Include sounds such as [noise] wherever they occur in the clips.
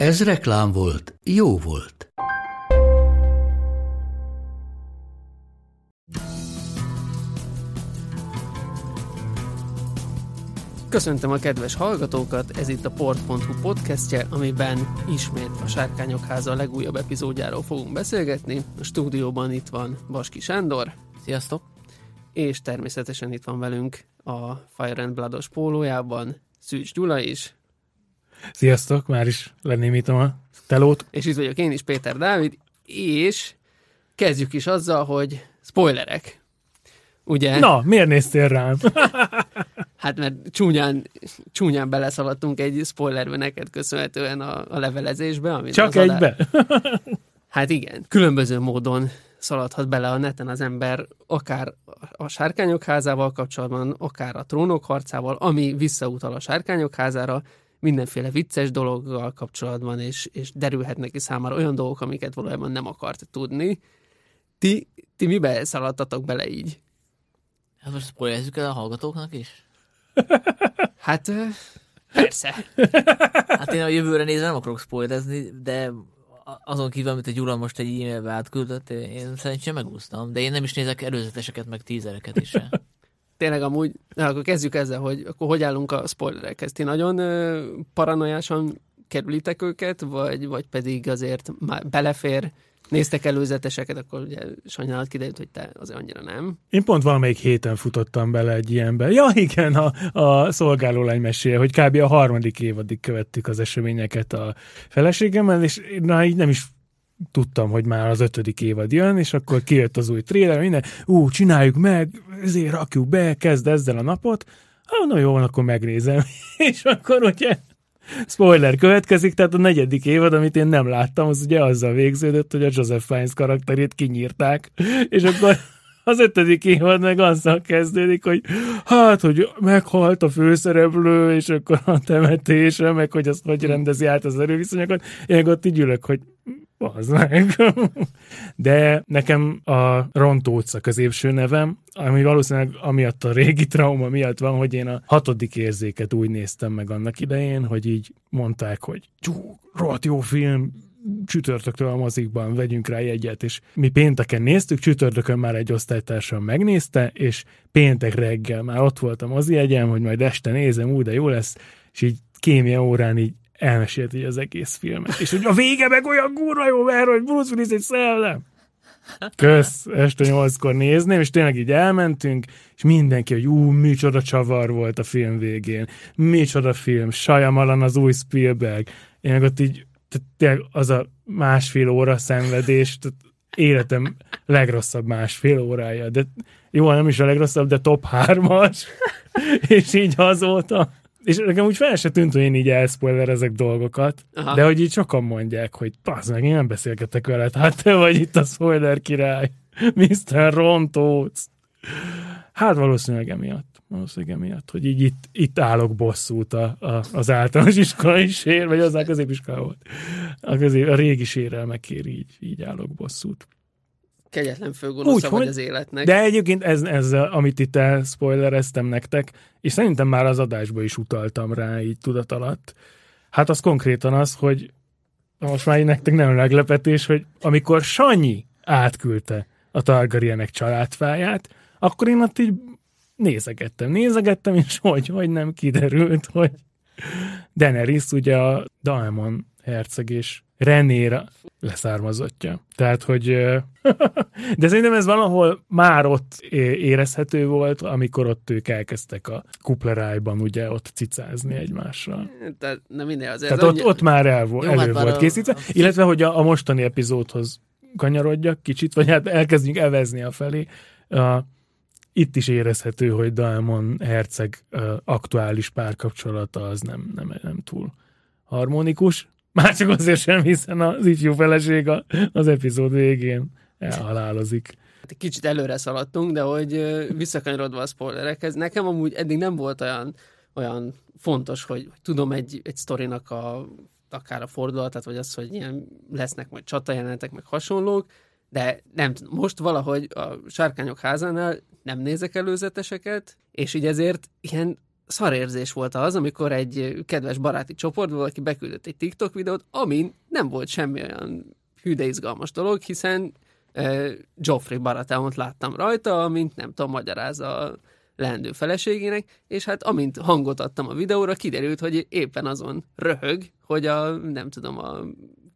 Ez reklám volt, jó volt. Köszöntöm a kedves hallgatókat, ez itt a port.hu podcastje, amiben ismét a Sárkányok Háza legújabb epizódjáról fogunk beszélgetni. A stúdióban itt van Baski Sándor. Sziasztok! És természetesen itt van velünk a Fire and Bloodos pólójában Szűcs Gyula is. Sziasztok, már is lenémítom a telót. És itt vagyok én is, Péter Dávid, és kezdjük is azzal, hogy spoilerek. Ugye? Na, miért néztél rám? [laughs] Hát mert csúnyán, csúnyán beleszaladtunk egy spoilerbe neked köszönhetően a, a levelezésbe. Amit Csak egybe? [laughs] Hát igen, különböző módon szaladhat bele a neten az ember, akár a sárkányok házával kapcsolatban, akár a trónok harcával, ami visszautal a sárkányok házára, mindenféle vicces dologgal kapcsolatban, és, és derülhet neki számára olyan dolgok, amiket valójában nem akart tudni. Ti, ti mibe szaladtatok bele így? Hát most spoilerezzük el a hallgatóknak is? [laughs] Hát persze. [laughs] Hát én a jövőre nézve nem akarok spoilerezni, de azon kívül, amit a Gyula most egy e-mailbe átküldött, én szerintem megúsztam, de én nem is nézek előzeteseket, meg tízereket is. [laughs] Tényleg amúgy, na, akkor kezdjük ezzel, hogy akkor hogy állunk a spoilerekhez. Ti nagyon ö, paranoiásan kerülitek őket, vagy, vagy pedig azért már belefér, néztek előzeteseket, akkor ugye sajnálat kiderült, hogy te azért annyira nem. Én pont valamelyik héten futottam bele egy ilyenbe. Ja, igen, a, a szolgálólány mesél, hogy kb. a harmadik évadig követtük az eseményeket a feleségemmel, és na, így nem is tudtam, hogy már az ötödik évad jön, és akkor kijött az új tréler, minden, ú, csináljuk meg, ezért rakjuk be, kezd ezzel a napot, ah, na jó, akkor megnézem. [laughs] és akkor ugye spoiler következik, tehát a negyedik évad, amit én nem láttam, az ugye azzal végződött, hogy a Joseph Fiennes karakterét kinyírták, és akkor az ötödik évad meg azzal kezdődik, hogy hát, hogy meghalt a főszereplő, és akkor a temetése, meg hogy azt hogy rendezi át az erőviszonyokat. Én ott így ülök, hogy az meg. De nekem a Rontó utca középső nevem, ami valószínűleg amiatt a régi trauma miatt van, hogy én a hatodik érzéket úgy néztem meg annak idején, hogy így mondták, hogy csú, rohadt jó film, csütörtöktől a mozikban vegyünk rá jegyet, és mi pénteken néztük, csütörtökön már egy osztálytársam megnézte, és péntek reggel már ott volt a mozi jegyem, hogy majd este nézem, úgy, de jó lesz, és így kémia órán így elmesélt így az egész filmet. És hogy a vége meg olyan kurva jó, mert hogy Bruce Willis egy szellem. Kösz, este nyolckor nézném, és tényleg így elmentünk, és mindenki, hogy ú, micsoda csavar volt a film végén, micsoda film, Sajamalan az új Spielberg. Én meg ott így, tényleg az a másfél óra szenvedés, tehát életem legrosszabb másfél órája, de jó, nem is a legrosszabb, de top hármas, [laughs] és így azóta. És nekem úgy fel se tűnt, hogy én így elspoilerezek dolgokat, Aha. De hogy így sokan mondják, hogy az meg, én nem beszélgetek veled, hát te vagy itt a spoiler király, [laughs] Mr. Rontóc. Hát valószínűleg emiatt. Valószínűleg emiatt, hogy így itt, itt állok bosszút a, a, az általános iskolai sér, vagy az a középiskola volt. A, közé, a régi sérelmekért így, így állok bosszút. Kegyetlen főgonosza Úgy, vagy az életnek. De egyébként ez, ez amit itt spoilereztem nektek, és szerintem már az adásba is utaltam rá így tudat alatt. Hát az konkrétan az, hogy most már nektek nem meglepetés, hogy amikor Sanyi átküldte a Targaryenek családfáját, akkor én ott így nézegettem, nézegettem, és hogy, hogy nem kiderült, hogy Daenerys ugye a Daemon herceg és Renéra leszármazottja. Tehát, hogy [laughs] de szerintem ez valahol már ott érezhető volt, amikor ott ők elkezdtek a kuplerájban ugye ott cicázni egymással. Tehát, na minden, azért Tehát ott, annyi- ott már el, Jó, elő hát már volt a- készítve, illetve, hogy a, a mostani epizódhoz kanyarodjak kicsit, vagy hát elkezdjünk evezni a felé. Uh, itt is érezhető, hogy Daemon herceg uh, aktuális párkapcsolata az nem, nem, nem túl harmonikus, Már csak azért sem, hiszen az ifjú feleség a- az epizód végén elhalálozik. Hát kicsit előre szaladtunk, de hogy visszakanyarodva a spoilerekhez, nekem amúgy eddig nem volt olyan, olyan fontos, hogy, hogy tudom egy, egy sztorinak a, akár a fordulatát, vagy az, hogy ilyen lesznek majd csatajelenetek, meg hasonlók, de nem most valahogy a Sárkányok házánál nem nézek előzeteseket, és így ezért ilyen szarérzés volt az, amikor egy kedves baráti csoportból valaki beküldött egy TikTok videót, amin nem volt semmi olyan hű de izgalmas dolog, hiszen uh, Joffrey Baratheont láttam rajta, amint nem tudom, magyarázza a leendő feleségének, és hát amint hangot adtam a videóra, kiderült, hogy éppen azon röhög, hogy a, nem tudom, a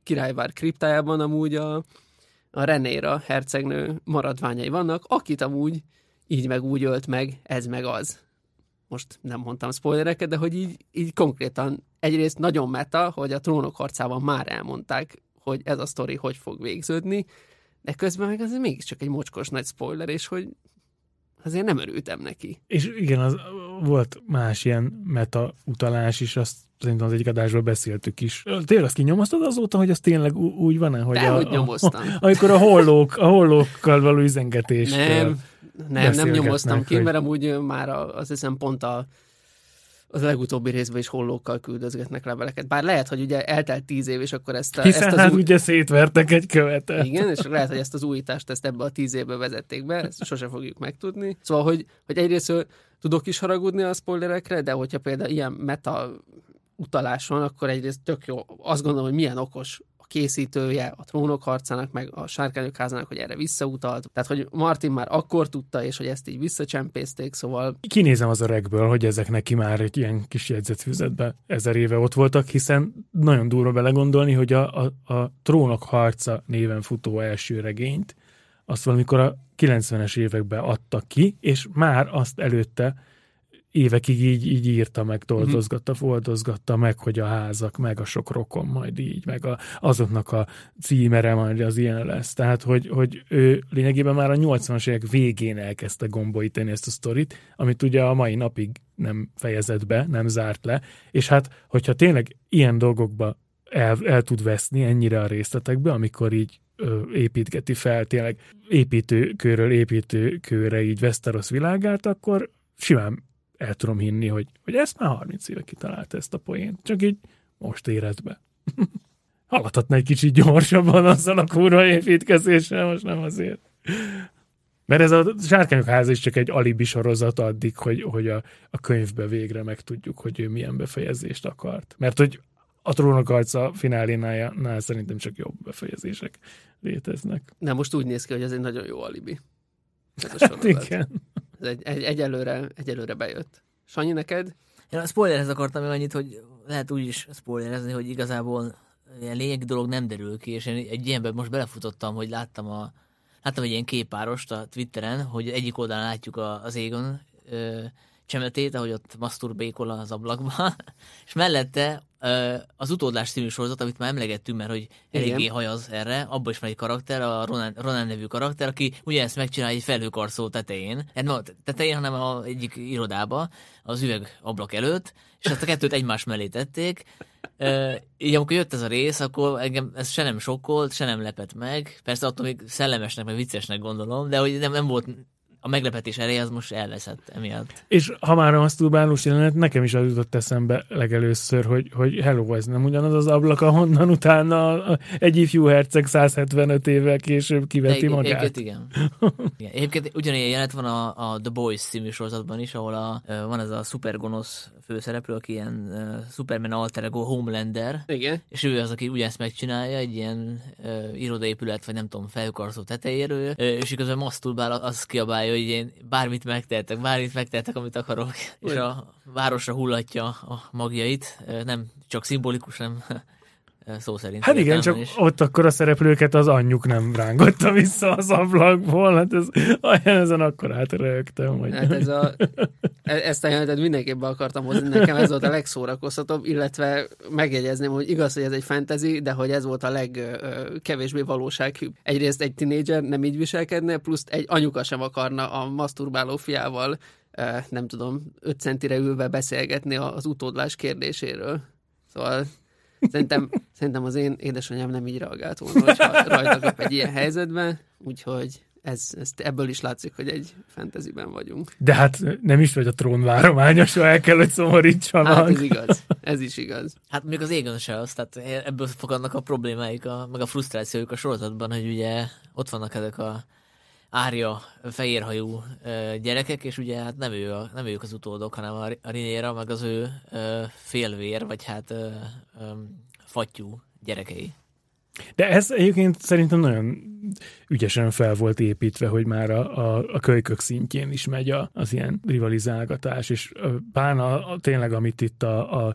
királyvár kriptájában amúgy a, a Renéra hercegnő maradványai vannak, akit amúgy így meg úgy ölt meg, ez meg az. Most nem mondtam spoilereket, de hogy így, így konkrétan egyrészt nagyon meta, hogy a trónok harcában már elmondták, hogy ez a sztori hogy fog végződni, de közben meg ez mégiscsak egy mocskos nagy spoiler, és hogy azért nem örültem neki. És igen, az, volt más ilyen meta utalás is, azt szerintem az egyik adásról beszéltük is. Tényleg azt kinyomoztad azóta, hogy az tényleg úgy van-e? Hogy Dehogy a, nyomoztam. A, [laughs] amikor a hollók, a hollókkal való üzengetés. Nem, nem, nem nyomoztam ki, hogy- mert amúgy már a- azt hiszem pont a az legutóbbi részben is hollókkal küldözgetnek leveleket. Bár lehet, hogy ugye eltelt tíz év, és akkor ezt, a, Hiszen ezt az hát új... ugye szétvertek egy követet. Igen, és lehet, hogy ezt az újítást ezt ebbe a tíz évbe vezették be, ezt sose fogjuk megtudni. Szóval, hogy, hogy egyrészt tudok is haragudni a spoilerekre, de hogyha például ilyen meta utalás van, akkor egyrészt tök jó. Azt gondolom, hogy milyen okos a készítője a trónok harcának, meg a sárkányok házának, hogy erre visszautalt. Tehát, hogy Martin már akkor tudta, és hogy ezt így visszacsempészték, szóval Kinézem az öregből, hogy ezek neki már egy ilyen kis jegyzetfüzetben ezer éve ott voltak, hiszen nagyon durva belegondolni, hogy a, a, a Trónok harca néven futó első regényt, azt valamikor a 90-es években adtak ki, és már azt előtte évekig így, így írta meg, toldozgatta, foldozgatta meg, hogy a házak, meg a sok rokon majd így, meg a, azoknak a címere majd az ilyen lesz. Tehát, hogy, hogy ő lényegében már a 80-as évek végén elkezdte gombolítani ezt a sztorit, amit ugye a mai napig nem fejezett be, nem zárt le, és hát, hogyha tényleg ilyen dolgokba el, el tud veszni ennyire a részletekbe, amikor így építgeti fel tényleg építőkőről építőkőre így Westeros világát, akkor simán el tudom hinni, hogy, hogy ezt már 30 éve kitalálta ezt a poént, csak így most érett be. [laughs] Haladhatna egy kicsit gyorsabban azzal a kurva építkezéssel, most nem azért. Mert ez a Sárkányok háza is csak egy alibi sorozat addig, hogy, hogy a, a könyvbe végre megtudjuk, hogy ő milyen befejezést akart. Mert hogy a trónok arca finálénál szerintem csak jobb befejezések léteznek. nem most úgy néz ki, hogy ez egy nagyon jó alibi. Ez a Hát igen. Ez egy, egy, egyelőre, egyelőre bejött. Sanyi, neked? Én a spoilerhez akartam még annyit, hogy lehet úgy is spoilerezni, hogy igazából ilyen lényegi dolog nem derül ki, és én egy ilyenben most belefutottam, hogy láttam a láttam egy ilyen képárost a Twitteren, hogy egyik oldalon látjuk a, az égon ö, csemetét, ahogy ott maszturbékol az ablakban, [laughs] és mellette az utódlás című sorozat, amit már emlegettünk, mert hogy eléggé hajaz erre, abban is van egy karakter, a Ronan, Ronan nevű karakter, aki ugyanezt megcsinálja egy felhőkarszó tetején, hát nem a tetején, hanem a egyik irodába, az üvegablak előtt, és ezt a kettőt egymás mellé tették, Ö, így amikor jött ez a rész, akkor engem ez se nem sokkolt, se nem lepett meg. Persze attól még szellemesnek, meg viccesnek gondolom, de hogy nem, nem volt a meglepetés ereje, az most elveszett emiatt. És ha már a maszturbálós jelenet, nekem is az jutott eszembe legelőször, hogy, hogy hello, ez nem ugyanaz az ablak, ahonnan utána egy ifjú herceg 175 évvel később kiveti De magát. Egyébként igen. [laughs] igen. Egyébként ugyanilyen jelenet van a, a The Boys című sorozatban is, ahol a, van ez a szupergonosz főszereplő, aki ilyen uh, Superman alter ego Homelander, Igen. és ő az, aki ugyanezt megcsinálja, egy ilyen uh, irodaépület, vagy nem tudom, felkarszó tetejéről, uh, és igazán maszturbál, az kiabálja, hogy én bármit megtehetek, bármit megtehetek, amit akarok, és a városra hullatja a magjait, nem csak szimbolikus, nem szó szerint. Hát igen, csak is. ott akkor a szereplőket az anyjuk nem rángotta vissza az ablakból, hát ez, olyan ezen akkor átrögtem, hogy... Hát ez a, e- ezt a jelenetet mindenképp be akartam hozni, nekem ez volt a legszórakoztatóbb, illetve megjegyezném, hogy igaz, hogy ez egy fantasy, de hogy ez volt a legkevésbé valósághűbb. Egyrészt egy tinédzser nem így viselkedne, plusz egy anyuka sem akarna a maszturbáló fiával nem tudom, 5 centire ülve beszélgetni az utódlás kérdéséről. Szóval Szerintem, szerintem az én édesanyám nem így reagált volna, hogyha rajta kap egy ilyen helyzetben, úgyhogy ez, ez, ebből is látszik, hogy egy fantasyben vagyunk. De hát nem is vagy a trónvárományos, el kell, hogy szomorítsanak. Hát ez igaz, ez is igaz. Hát még az égon se az, tehát ebből fogadnak a problémáik, a, meg a frusztrációjuk a sorozatban, hogy ugye ott vannak ezek a árja fehérhajú gyerekek, és ugye hát nem, ő a, nem ők az utódok, hanem a, Rinéra, meg az ő félvér, vagy hát fattyú gyerekei. De ez egyébként szerintem nagyon ügyesen fel volt építve, hogy már a, a, a kölykök szintjén is megy a, az ilyen rivalizálgatás, és pán a, a, tényleg, amit itt a, a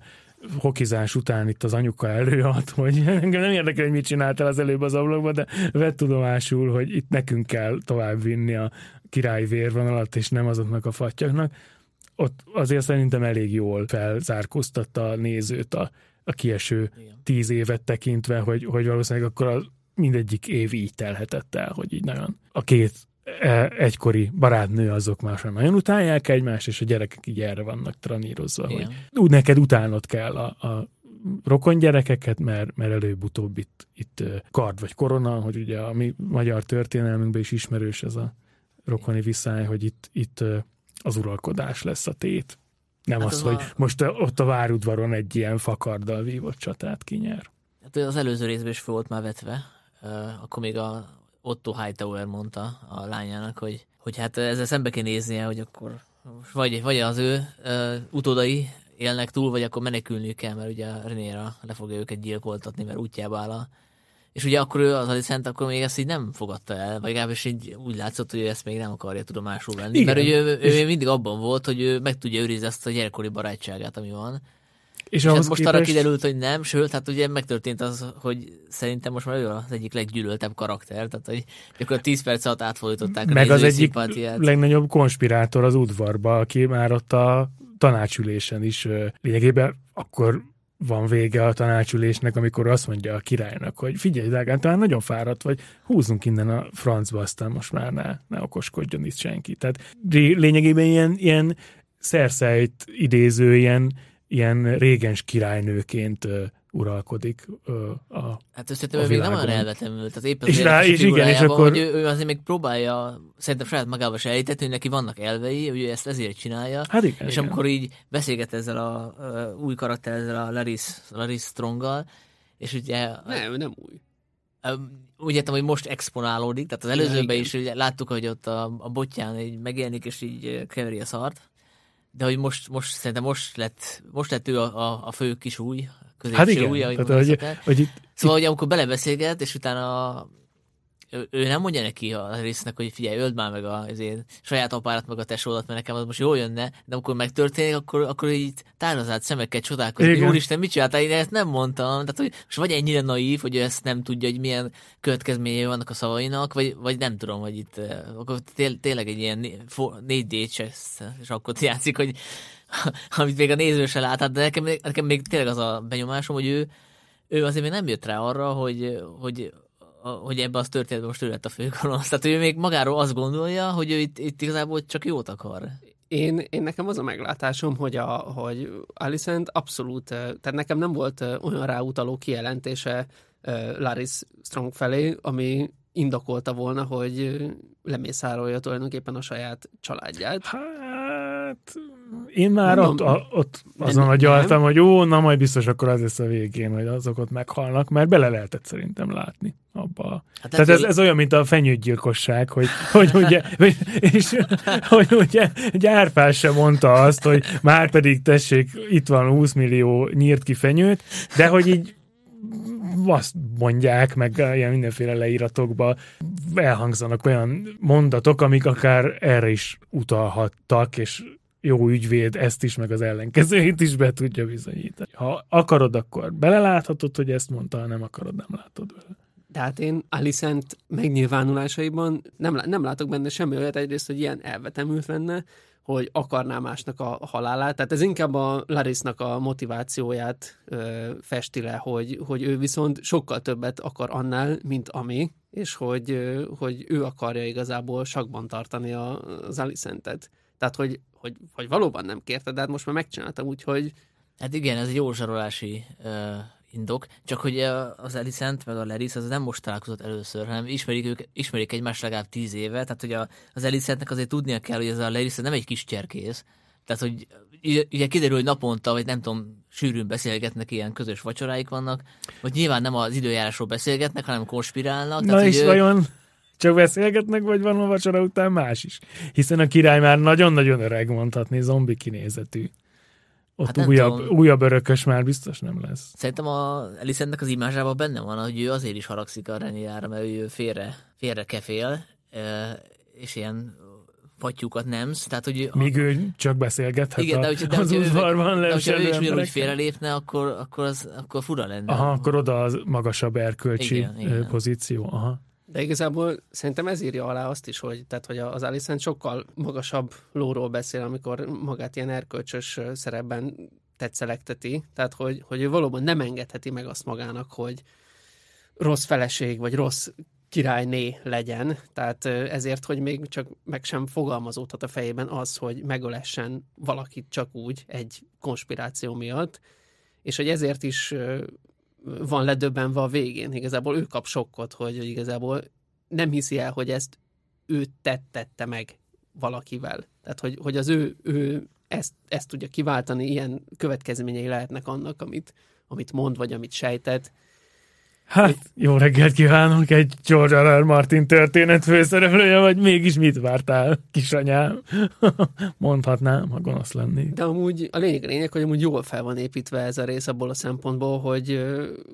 hokizás után itt az anyuka előad, [laughs] hogy engem nem érdekel, hogy mit csináltál az előbb az ablakban, de vett tudomásul, hogy itt nekünk kell tovább vinni a király vérvonalat, és nem azoknak a fattyaknak. Ott azért szerintem elég jól felzárkóztatta a nézőt a, a kieső Igen. tíz évet tekintve, hogy, hogy valószínűleg akkor az mindegyik év így telhetett el, hogy így nagyon a két egykori barátnő azok már nagyon utálják egymást, és a gyerekek így erre vannak tranírozva, Igen. hogy úgy neked utálnod kell a, a rokon gyerekeket, mert, mert előbb-utóbb itt, itt kard vagy korona, hogy ugye a mi magyar történelmünkben is ismerős ez a rokoni viszály, hogy itt, itt az uralkodás lesz a tét. Nem hát az, az hogy a... most ott a várudvaron egy ilyen fakarddal vívott csatát kinyer. Hát az előző részben is fel volt már vetve, akkor még a Otto Hightower mondta a lányának, hogy, hogy hát ezzel szembe kell néznie, hogy akkor vagy, vagy az ő uh, utódai élnek túl, vagy akkor menekülniük kell, mert ugye Renéra le fogja őket gyilkoltatni, mert útjába áll a és ugye akkor ő az Alicent akkor még ezt így nem fogadta el, vagy legalábbis így úgy látszott, hogy ő ezt még nem akarja tudomásul venni. Igen. Mert ugye ő, ő, ő mindig abban volt, hogy ő meg tudja őrizni ezt a gyerekkori barátságát, ami van. És, és hát most képest... arra kiderült, hogy nem, sőt, hát ugye megtörtént az, hogy szerintem most már ő az egyik leggyűlöltebb karakter, tehát hogy akkor 10 perc alatt átfordították Meg az egyik szimpátiát. legnagyobb konspirátor az udvarba, aki már ott a tanácsülésen is lényegében akkor van vége a tanácsülésnek, amikor azt mondja a királynak, hogy figyelj, drágám, talán nagyon fáradt vagy, húzzunk innen a francba, aztán most már ne, ne okoskodjon itt senki. Tehát lényegében ilyen, ilyen szerszeit idéző, ilyen, ilyen régens királynőként uralkodik ö, a Hát szerintem ő még nem olyan elvetemült, az épp az és, rá, és igen, és akkor... hogy ő, ő, azért még próbálja szerintem saját magába se elítetni, hogy neki vannak elvei, hogy ő ezt ezért csinálja. Hát igen, és igen. amikor így beszélget ezzel a, a új karakter, ezzel a Laris, Laris Stronggal, és ugye... Nem, nem új. Úgy értem, hogy most exponálódik, tehát az előzőben is ugye, láttuk, hogy ott a, a botján így megjelenik, és így keveri a szart de hogy most, most szerintem most lett, most lett ő a, a, a fő kis új, hát igen, ujja, hogy, tehát, hogy, hogy itt, Szóval, hogy amikor belebeszélget, és utána ő, nem mondja neki a résznek, hogy figyelj, öld már meg a, az én saját apárat, meg a tesódat, mert nekem az most jól jönne, de amikor megtörténik, akkor, akkor így tározált szemekkel csodálkozik, hogy úristen, mit csináltál, én ezt nem mondtam. Tehát, hogy most vagy ennyire naív, hogy ő ezt nem tudja, hogy milyen következményei vannak a szavainak, vagy, vagy nem tudom, hogy itt akkor té- tényleg egy ilyen 4D chess, és akkor játszik, hogy [laughs] amit még a néző se lát, hát de nekem, nekem még tényleg az a benyomásom, hogy ő, ő azért még nem jött rá arra, hogy, hogy hogy ebbe az történetben most ő lett a főgonosz. Tehát ő még magáról azt gondolja, hogy ő itt, itt igazából csak jót akar. Én, én nekem az a meglátásom, hogy, a, hogy Alicent abszolút, tehát nekem nem volt olyan ráutaló kijelentése Laris Strong felé, ami indokolta volna, hogy lemészárolja tulajdonképpen a saját családját. Hát én már Mondom, ott, a, ott azon agyaltam, hogy ó, na majd biztos akkor az lesz a végén, hogy azok ott meghalnak, mert bele lehetett szerintem látni abba. Hát Tehát ez, ez olyan, mint a fenyőgyilkosság, hogy, hogy ugye, és hogy ugye Gyárpás sem mondta azt, hogy már pedig tessék, itt van 20 millió nyírt ki fenyőt, de hogy így azt mondják, meg ilyen mindenféle leíratokba elhangzanak olyan mondatok, amik akár erre is utalhattak, és jó ügyvéd ezt is, meg az ellenkezőjét is be tudja bizonyítani. Ha akarod, akkor beleláthatod, hogy ezt mondta, ha nem akarod, nem látod vele. Tehát én Alicent megnyilvánulásaiban nem, nem látok benne semmi olyat egyrészt, hogy ilyen elvetemült lenne, hogy akarná másnak a halálát. Tehát ez inkább a Larisnak a motivációját ö, festi le, hogy, hogy ő viszont sokkal többet akar annál, mint ami, és hogy, ö, hogy ő akarja igazából sakban tartani a, az Alicentet. Tehát, hogy, hogy, hogy valóban nem kérte, de hát most már megcsináltam, úgyhogy... Hát igen, ez egy jó zsarolási uh, indok, csak hogy az Elisent meg a Leris az nem most találkozott először, hanem ismerik, ők, ismerik egymást legalább tíz éve, tehát hogy a, az Elisentnek azért tudnia kell, hogy ez a Leris nem egy kis cserkész, tehát hogy ugye kiderül, hogy naponta, vagy nem tudom, sűrűn beszélgetnek, ilyen közös vacsoráik vannak, vagy nyilván nem az időjárásról beszélgetnek, hanem konspirálnak. Na tehát, és hogy ő- vajon csak beszélgetnek, vagy van a vacsora után más is? Hiszen a király már nagyon-nagyon öreg, mondhatni, zombi kinézetű. Ott Hát nem újabb, tudom. újabb örökös már biztos nem lesz. Szerintem a Elisentnek az imázsában benne van, hogy ő azért is haragszik a Reniára, mert ő félre, félre kefél, és ilyen fattyúkat nemsz, tehát hogy Míg ő csak beszélgethet igen, a, de, hogyha, de, az udvarban de hogyha ő is ugyanúgy félrelépne, akkor, akkor, az, akkor fura lenne. Aha, akkor oda az magasabb erkölcsi igen, igen. pozíció. Aha. De igazából szerintem ez írja alá azt is, hogy, tehát, hogy az Alison sokkal magasabb lóról beszél, amikor magát ilyen erkölcsös szerepben tetszelegteti, tehát hogy, hogy ő valóban nem engedheti meg azt magának, hogy rossz feleség, vagy rossz királyné legyen, tehát ezért, hogy még csak meg sem fogalmazódhat a fejében az, hogy megölessen valakit csak úgy egy konspiráció miatt, és hogy ezért is van ledöbbenve a végén. Igazából ő kap sokkot, hogy igazából nem hiszi el, hogy ezt ő tettette meg valakivel. Tehát, hogy, hogy az ő, ő ezt, ezt tudja kiváltani, ilyen következményei lehetnek annak, amit, amit mond, vagy amit sejtett. Hát, jó reggelt kívánok, egy George R. R. Martin történet főszereplője, vagy mégis mit vártál, kisanyám? [laughs] Mondhatnám, ha gonosz lennék. De amúgy a lényeg, a lényeg, hogy amúgy jól fel van építve ez a rész abból a szempontból, hogy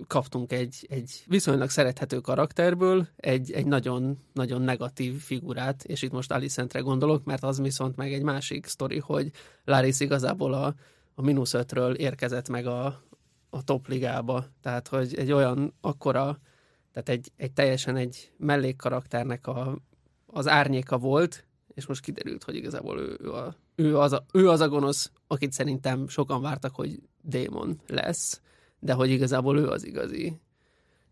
kaptunk egy, egy viszonylag szerethető karakterből egy, egy nagyon, nagyon negatív figurát, és itt most Alicent-re gondolok, mert az viszont meg egy másik sztori, hogy Laris igazából a, a mínusz ötről érkezett meg a, a top ligába. Tehát, hogy egy olyan akkora, tehát egy, egy teljesen egy mellékkarakternek a, az árnyéka volt, és most kiderült, hogy igazából ő, ő, a, ő, az a, ő az a gonosz, akit szerintem sokan vártak, hogy démon lesz, de hogy igazából ő az igazi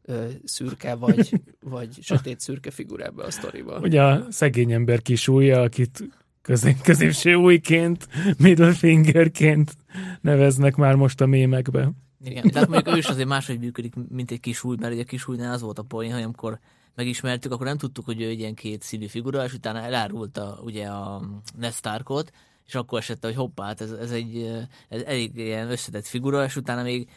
ö, szürke, vagy, [laughs] vagy sötét szürke figura ebbe a sztoriba. Ugye a szegény ember kis ujja, akit közé, középső újként, middle fingerként neveznek már most a mémekbe. Igen, de hát mondjuk ő is azért máshogy működik, mint egy kis új, mert ugye a kis újnál az volt a poén, hogy amikor megismertük, akkor nem tudtuk, hogy ő egy ilyen két színű figura, és utána elárulta ugye a Ned Starkot, és akkor esett, hogy hoppá, hát ez, ez egy ez elég ilyen összetett figura, és utána még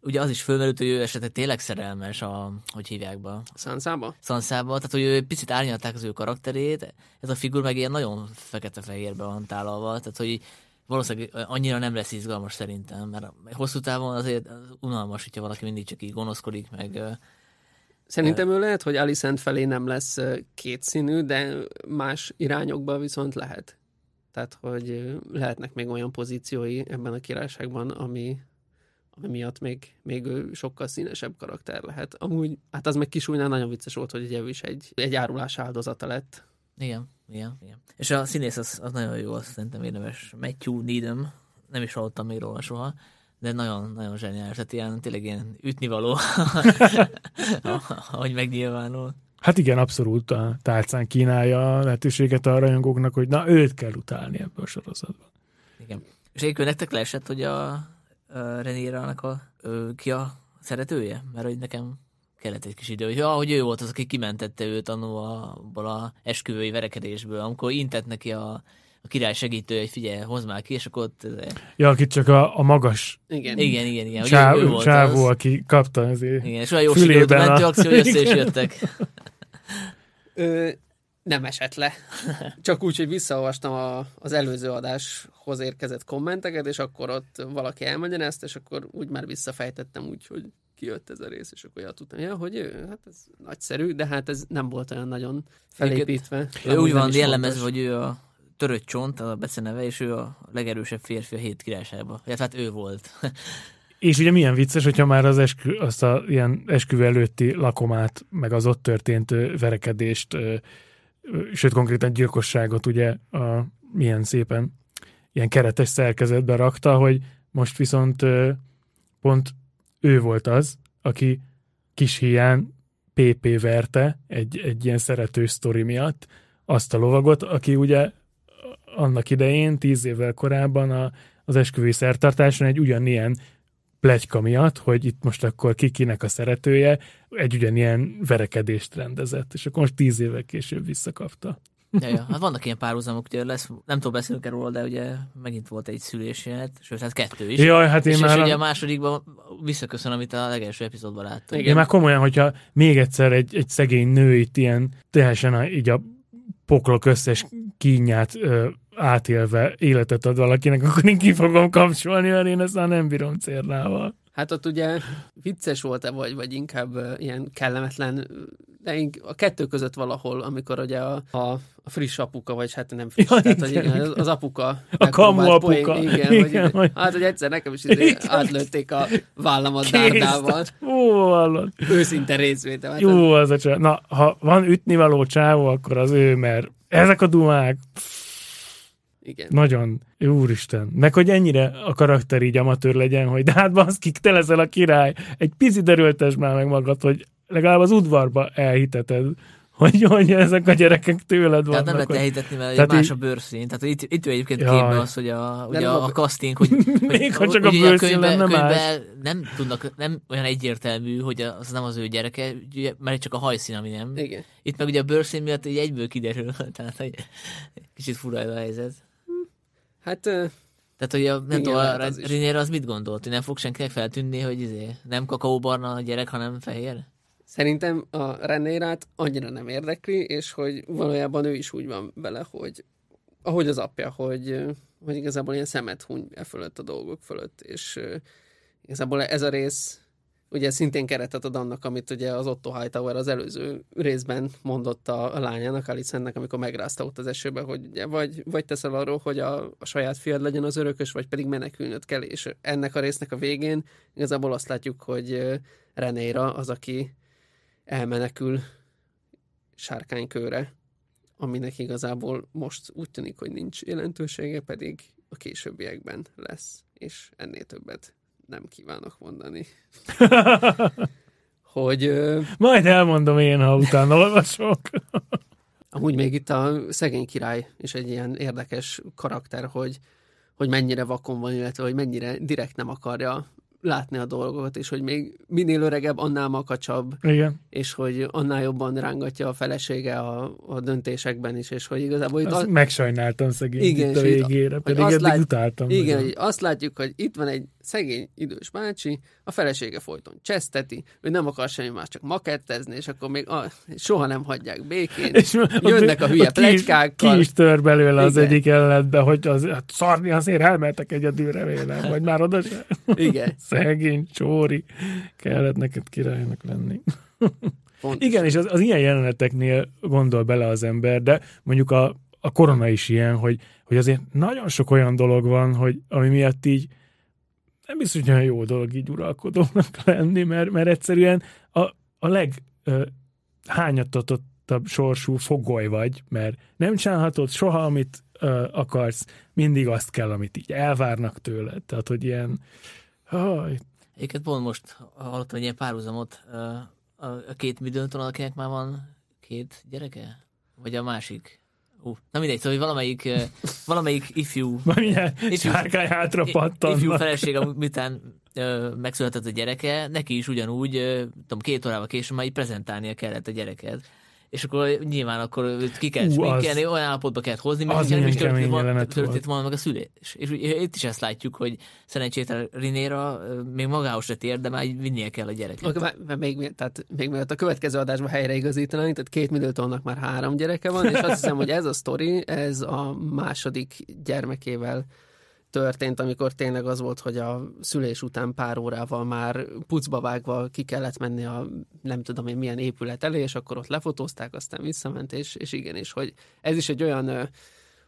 ugye az is fölmerült, hogy ő esetleg tényleg szerelmes a, hogy hívják be, Szanszába? Szanszába, tehát hogy ő picit árnyalták az ő karakterét, ez a figur meg ilyen nagyon fekete-fehérbe van tálalva, tehát hogy valószínűleg annyira nem lesz izgalmas szerintem, mert hosszú távon azért unalmas, hogyha valaki mindig csak így gonoszkodik, meg Szerintem ő lehet, hogy Alicent felé nem lesz kétszínű, de más irányokban viszont lehet. Tehát, hogy lehetnek még olyan pozíciói ebben a királyságban, ami, ami miatt még, még ő sokkal színesebb karakter lehet. Amúgy, hát az meg kisújnál nagyon vicces volt, hogy ugye is egy, egy árulás áldozata lett. Igen, igen, igen. És a színész az, az nagyon jó, azt szerintem érdemes. Matthew Needham, nem is hallottam még róla soha, de nagyon, nagyon zseniális, tehát ilyen, tényleg ilyen ütnivaló, ahogy megnyilvánul. Hát igen, abszolút a tálcán kínálja a lehetőséget a rajongóknak, hogy na őt kell utálni ebből a sorozatban. Igen. És egyébként nektek leesett, hogy a, a Renérának a, ö, ki a szeretője? Mert hogy nekem kellett egy kis idő, hogy, ja, hogy ő volt az, aki kimentette őt annó abból a esküvői verekedésből, amikor intett neki a, a király segítője, hogy figyelj, hozd már ki, és akkor ott... Ja, akit csak a, a magas Igen. Igen, igen, igen. csáv, ő, ő volt csávó, az. aki kapta azért. Igen, és olyan jó sikerült a mentőakció, hogy össze is jöttek. Ö, nem esett le. Csak úgy, hogy visszaolvastam a, az előző adáshoz érkezett kommenteket, és akkor ott valaki elmagyarázta, és akkor úgy már visszafejtettem úgy, hogy kijött ez a rész, és akkor ja, tudtam, ja, hogy ő, hát ez nagyszerű, de hát ez nem volt olyan nagyon felépítve. Ő úgy van jellemezve, hogy ő a törött csont, a beceneve, és ő a legerősebb férfi a hét királyságban. Ja, hát ő volt. És ugye milyen vicces, hogyha már az eskü, azt a ilyen esküvő előtti lakomát, meg az ott történt verekedést, sőt konkrétan gyilkosságot ugye a, milyen szépen ilyen keretes szerkezetbe rakta, hogy most viszont pont ő volt az, aki kis hián PP verte egy, egy ilyen szeretős sztori miatt azt a lovagot, aki ugye annak idején, tíz évvel korábban a, az esküvői szertartáson egy ugyanilyen plegyka miatt, hogy itt most akkor kikinek a szeretője egy ugyanilyen verekedést rendezett, és akkor most tíz évek később visszakapta. Ja, ja. Hát vannak ilyen párhuzamok, ugye lesz, nem tudom beszélni kell róla, de ugye megint volt egy szülésjelenet, sőt, hát kettő is. Jaj, hát én és, már... és ugye a másodikban visszaköszön, amit a legelső epizódban láttunk. Én már komolyan, hogyha még egyszer egy, egy szegény nő itt ilyen teljesen a, így a poklok összes kínját ö, átélve életet ad valakinek, akkor én ki fogom kapcsolni, mert én ezt már nem bírom cérnával. Hát ott ugye vicces volt-e, vagy, vagy inkább ilyen kellemetlen, de a kettő között valahol, amikor ugye a, a, a friss apuka, vagy hát nem friss, Ja, tehát hogy igen. igen, az, apuka. A kamu apuka. poén- igen, Igen, hogy, hogy- hát, hogy egyszer nekem is izé Igen. átlőtték a vállamat dárdával. Ó, hallod. Őszinte részvétel. Hát Jó az a csáv. Na, ha van ütnivaló csávó, akkor az ő, mert ezek a dumák igen. nagyon, úristen. Meg hogy ennyire a karakter így amatőr legyen, hogy de hát baszki, te leszel a király. Egy picit erőltesd már meg magad, hogy legalább az udvarba elhiteted, [laughs] hogy, hogy ezek a gyerekek tőled Tehát vannak. nem lehet hogy- elhitetni, mert Tehát Tehát más így- a bőrszín. Tehát itt, itt ő egyébként Jaj. képbe az, hogy a, ugye nem a, a- casting, hogy, [laughs] hogy Még ha csak a bőrszín könyvben- lenne más. könyvben nem tudnak, nem olyan egyértelmű, hogy az nem az ő gyereke, mert csak a hajszín, ami nem. Igen. Itt meg ugye a bőrszín miatt így egyből kiderül, [laughs] tehát hogy kicsit fura ez a helyzet. Hát Tehát, hogy a, nem tudom, a. Rinier az mit gondolt, hogy nem fog senkinek feltűnni, hogy izé, nem kakaóbarna a gyerek, hanem fehér? Szerintem a Renérát annyira nem érdekli, és hogy valójában ő is úgy van vele, hogy ahogy az apja, hogy, hogy igazából ilyen szemet huny e fölött a dolgok fölött, és igazából ez a rész ugye szintén keretet ad annak, amit ugye az Otto Hightower az előző részben mondott a, lányának, Alicentnek, amikor megrázta ott az esőbe, hogy ugye vagy, vagy teszel arról, hogy a, a saját fiad legyen az örökös, vagy pedig menekülnöd kell, és ennek a résznek a végén igazából azt látjuk, hogy Renéra az, aki elmenekül sárkánykőre, aminek igazából most úgy tűnik, hogy nincs jelentősége, pedig a későbbiekben lesz, és ennél többet nem kívánok mondani. [laughs] Hogy ö, Majd elmondom én, ha utána olvasok. [laughs] amúgy még itt a szegény király is egy ilyen érdekes karakter, hogy, hogy mennyire vakon van, illetve hogy mennyire direkt nem akarja látni a dolgokat, és hogy még minél öregebb, annál makacsabb, Igen. és hogy annál jobban rángatja a felesége a, a döntésekben is, és hogy igazából itt Azt a- megsajnáltam szegény Igen, itt a hogy- végére, hogy pedig eddig lát- utáltam. igen, nagyon. hogy azt látjuk, hogy itt van egy szegény idős bácsi, a felesége folyton cseszteti, ő nem akar semmi más, csak makettezni, és akkor még a, soha nem hagyják békén. És Jönnek a hülye ott ki is- tör belőle az Igen. egyik ellenetbe, hogy az, hát szarni azért elmertek egyedül remélem, vagy már oda sem. Igen, [laughs] Szegény csóri, kellett neked királynak lenni. pontosan. Igen, és az, az ilyen jeleneteknél gondol bele az ember, de mondjuk a, a korona is ilyen, hogy, hogy azért nagyon sok olyan dolog van, hogy ami miatt így nem biztos, hogy olyan jó dolog így uralkodónak [laughs] lenni, mert, mert egyszerűen a, a leg ö, hányatatottabb sorsú fogoly vagy, mert nem csinálhatod soha, amit ö, akarsz, mindig azt kell, amit így elvárnak tőled. Tehát, hogy ilyen, haj, Egyébként pont most hallottam egy ilyen párhuzamot a, két Middleton, akinek már van két gyereke? Vagy a másik? Ú, na mindegy, szóval hogy valamelyik, valamelyik ifjú, [laughs] majd milyen Ifjú- sárkány hátra ifjú pattannak. feleség, miután ö, megszületett a gyereke, neki is ugyanúgy, tudom, két órával később már így prezentálnia kellett a gyereket. És akkor nyilván akkor őt ki kell sminkelni, olyan állapotba kellett hozni, mint az nem is történt jelenet történt volna meg a szülés. És itt is ezt látjuk, hogy szerencsétlen Rinéra még magához se tér, de már vinnie kell a gyereket. Akkor már- még, tehát még mielőtt a következő adásba helyreigazítanánk, tehát két Middletonnak már három gyereke van, és azt hiszem, hogy ez a sztori, ez a második gyermekével történt, amikor tényleg az volt, hogy a szülés után pár órával már pucba vágva ki kellett menni a nem tudom én milyen épület elé, és akkor ott lefotózták, aztán visszament, és, és igen, és hogy ez is egy olyan,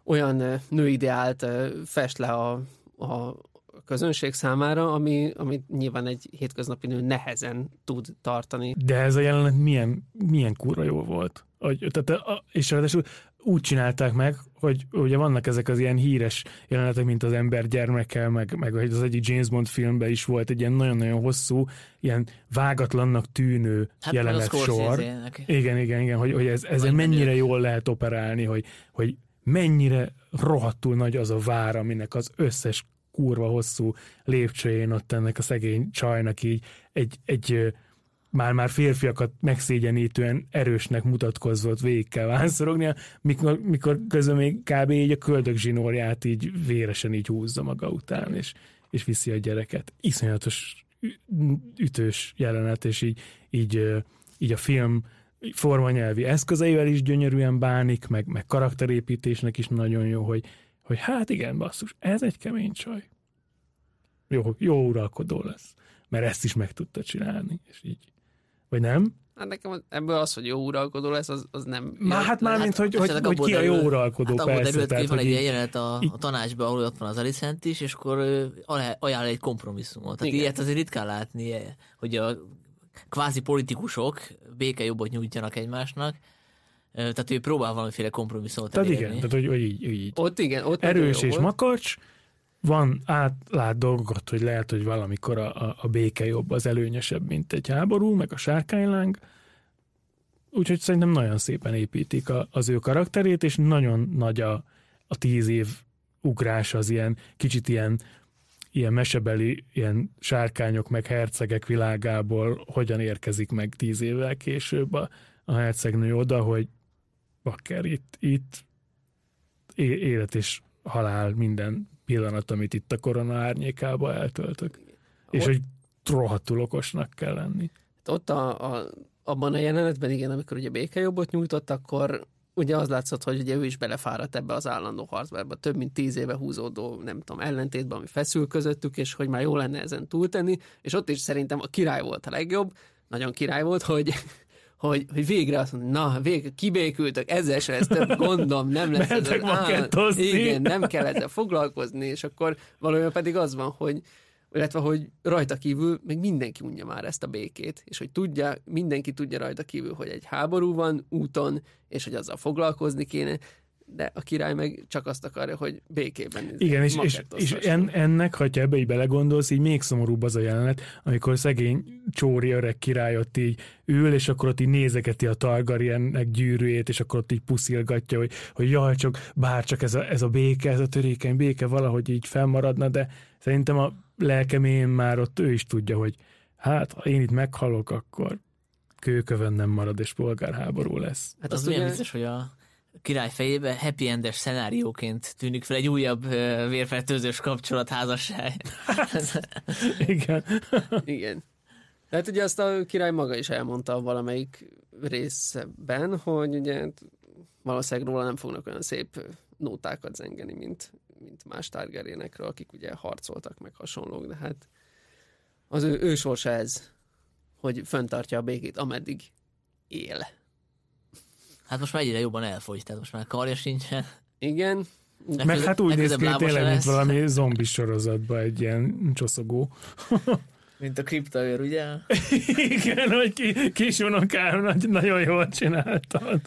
olyan nőideált fest le a, a közönség számára, ami, ami nyilván egy hétköznapi nő nehezen tud tartani. De ez a jelenet milyen, milyen kurva jó volt. Hogy, tehát, a- és ráadásul úgy csinálták meg, hogy ugye vannak ezek az ilyen híres jelenetek, mint az ember gyermekkel, meg, meg az egyik James Bond filmben is volt egy ilyen nagyon-nagyon hosszú, ilyen vágatlannak tűnő Hát jelenet sor. Igen, igen, igen, hogy, hogy ez, Vagy mennyire jól lehet operálni, hogy, hogy mennyire rohadtul nagy az a vár, aminek az összes kurva hosszú lépcsőjén ott ennek a szegény csajnak így egy, egy már-már férfiakat megszégyenítően erősnek mutatkozott végig kell vánszorognia, mikor, mikor közben még kb. így a köldök zsinórját így véresen így húzza maga után, és, és viszi a gyereket. Iszonyatos ütős jelenet, és így, így, így a film formanyelvi eszközeivel is gyönyörűen bánik, meg, meg karakterépítésnek is nagyon jó, hogy, hogy hát igen, basszus, ez egy kemény csaj. Jó, jó uralkodó lesz, mert ezt is meg tudta csinálni, és így. Vagy nem? Hát nekem ebből az, hogy jó uralkodó lesz, az, az nem... Már hát már, mint hogy, hogy, hogy ki a jó uralkodó, hát persze. derült tehát, van hogy egy így- ilyen jelenet a, a tanácsban, ahol ott van az Alicent is, és akkor ő ajánl egy kompromisszumot. Tehát Igen. ilyet azért ritkán látni, hogy a kvázi politikusok békejobbot nyújtjanak egymásnak, tehát ő próbál valamiféle kompromisszumot Tehát elérni. igen, tehát hogy, hogy így, így. Ott igen, ott Erős és volt. makacs, van átlát dolgokat, hogy lehet, hogy valamikor a, a, a béke jobb, az előnyesebb, mint egy háború, meg a sárkányláng. Úgyhogy szerintem nagyon szépen építik a, az ő karakterét, és nagyon nagy a, a tíz év ugrás az ilyen, kicsit ilyen, ilyen mesebeli, ilyen sárkányok meg hercegek világából hogyan érkezik meg tíz évvel később a, a hercegnő oda, hogy bakker, itt, itt élet és halál minden pillanat, amit itt a korona árnyékába eltöltök. És Ott- hogy rohadtul okosnak kell lenni. Ott a, a, abban a jelenetben, igen, amikor ugye békejobbot nyújtott, akkor ugye az látszott, hogy ugye ő is belefáradt ebbe az állandó harcba, ebbe több mint tíz éve húzódó, nem tudom, ellentétben, ami feszül közöttük, és hogy már jó lenne ezen túltenni, és ott is szerintem a király volt a legjobb, nagyon király volt, hogy hogy, hogy végre azt mondja, na, végre kibékültök, ezzel se lesz több [laughs] gondom, nem lesz ez az- á, makettozni. Igen, nem kell ezzel foglalkozni, és akkor valójában pedig az van, hogy illetve hogy rajta kívül még mindenki unja már ezt a békét, és hogy tudja, mindenki tudja rajta kívül, hogy egy háború van úton, és hogy azzal foglalkozni kéne, de a király meg csak azt akarja, hogy békében Igen, és, és, és en, ennek, ha ebbe így belegondolsz, így még szomorúbb az a jelenet, amikor szegény csóri öreg király ott így ül, és akkor ott így nézegeti a Targaryennek gyűrűjét, és akkor ott így puszilgatja, hogy, hogy jaj, csak bár csak ez a, ez a béke, ez a törékeny béke valahogy így fennmaradna, de szerintem a lelkemén már ott ő is tudja, hogy hát, ha én itt meghalok, akkor kőkövön nem marad, és polgárháború lesz. Hát az azt milyen ugye, vicces, hogy a király fejébe happy endes szenárióként tűnik fel egy újabb ö, vérfertőzős kapcsolat, házasság. [laughs] Igen. igen. Tehát ugye azt a király maga is elmondta valamelyik részben, hogy ugye hát valószínűleg róla nem fognak olyan szép nótákat zengeni, mint, mint más Targaryenekről, akik ugye harcoltak meg hasonlók, de hát az ő, ő sorsa ez, hogy föntartja a békét, ameddig él. Hát most már egyre jobban elfogy, tehát most már karja sincsen. Igen, Meg Legközelebb- hát úgy néz ki tényleg, mint valami zombi sorozatban egy ilyen csoszogó. Mint a kriptaőr, ugye? [laughs] Igen, hogy ki, kis unokám, nagy- nagyon jól csináltad.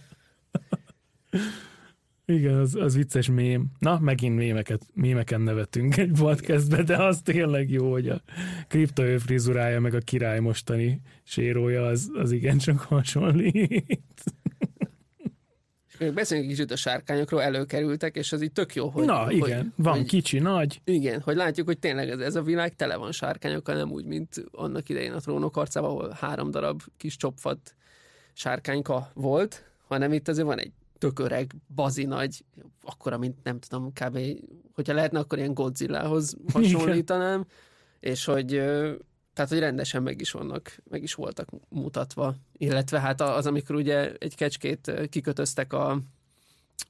Igen, az, az vicces mém. Na, megint mémeket, mémeken nevetünk egy podcastbe, de az tényleg jó, hogy a kriptoő frizurája meg a király mostani sérója az, az igencsak hasonlít. És akkor beszéljünk kicsit a sárkányokról, előkerültek, és az így tök jó, hogy... Na, hogy, igen, van hogy, kicsi, nagy. Igen, hogy látjuk, hogy tényleg ez, ez a világ tele van sárkányokkal, nem úgy, mint annak idején a trónok harcában, ahol három darab kis csopfat sárkányka volt, hanem itt azért van egy tök öreg, bazi nagy, akkora, mint nem tudom, kb. hogyha lehetne, akkor ilyen Godzillahoz hasonlítanám, és hogy tehát, hogy rendesen meg is vannak, meg is voltak mutatva, illetve hát az, amikor ugye egy kecskét kikötöztek a,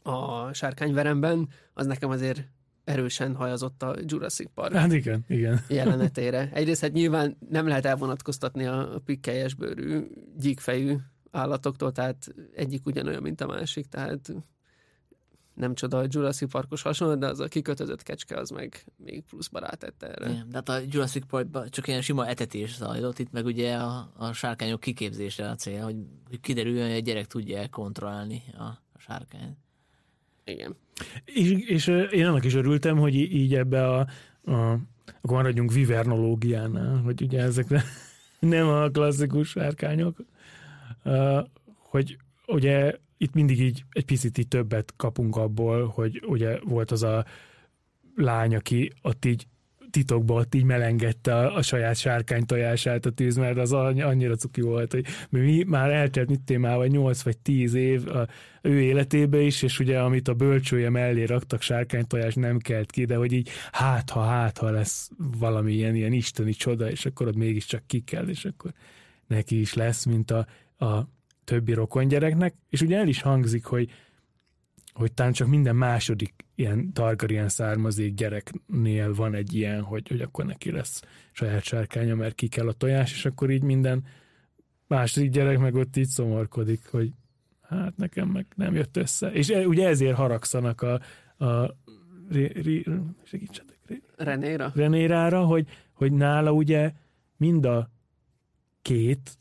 a sárkányveremben, az nekem azért erősen hajazott a Jurassic Park Hát igen, igen. [laughs] jelenetére. Egyrészt hát nyilván nem lehet elvonatkoztatni a pikkelyes bőrű, gyíkfejű állatoktól, tehát egyik ugyanolyan, mint a másik, tehát nem csoda a Jurassic Parkos hasonló, de az a kikötözött kecske az meg még pluszba rátette erre. Igen, de hát a Jurassic Parkban csak ilyen sima etetés zajlott, itt meg ugye a, a sárkányok kiképzése a cél, hogy, hogy kiderüljön, hogy a gyerek tudja kontrollálni a, a sárkányt. Igen. És, és én annak is örültem, hogy így ebbe a, a akkor maradjunk vivernológiánál, hogy ugye ezek ne- nem a klasszikus sárkányok, hogy ugye itt mindig így egy picit így többet kapunk abból, hogy ugye volt az a lány, aki ott így titokban ott így melengette a, a saját sárkány tojását a tűz, mert az annyira cuki volt, hogy mi már eltelt mit témával 8 vagy 10 év a ő életébe is, és ugye amit a bölcsője mellé raktak sárkány tojás nem kelt ki, de hogy így hát ha hát ha lesz valami ilyen, ilyen isteni csoda, és akkor ott mégiscsak ki kell, és akkor neki is lesz, mint a, a többi rokon gyereknek, és ugye el is hangzik, hogy hogy talán csak minden második ilyen Targaryen származék gyereknél van egy ilyen, hogy, hogy akkor neki lesz saját sárkánya, mert ki kell a tojás, és akkor így minden második gyerek meg ott így szomorkodik, hogy hát nekem meg nem jött össze. És e, ugye ezért haragszanak a, a ré, ré, segítsetek, ré, Renéra? Renérára, hogy, hogy nála ugye mind a két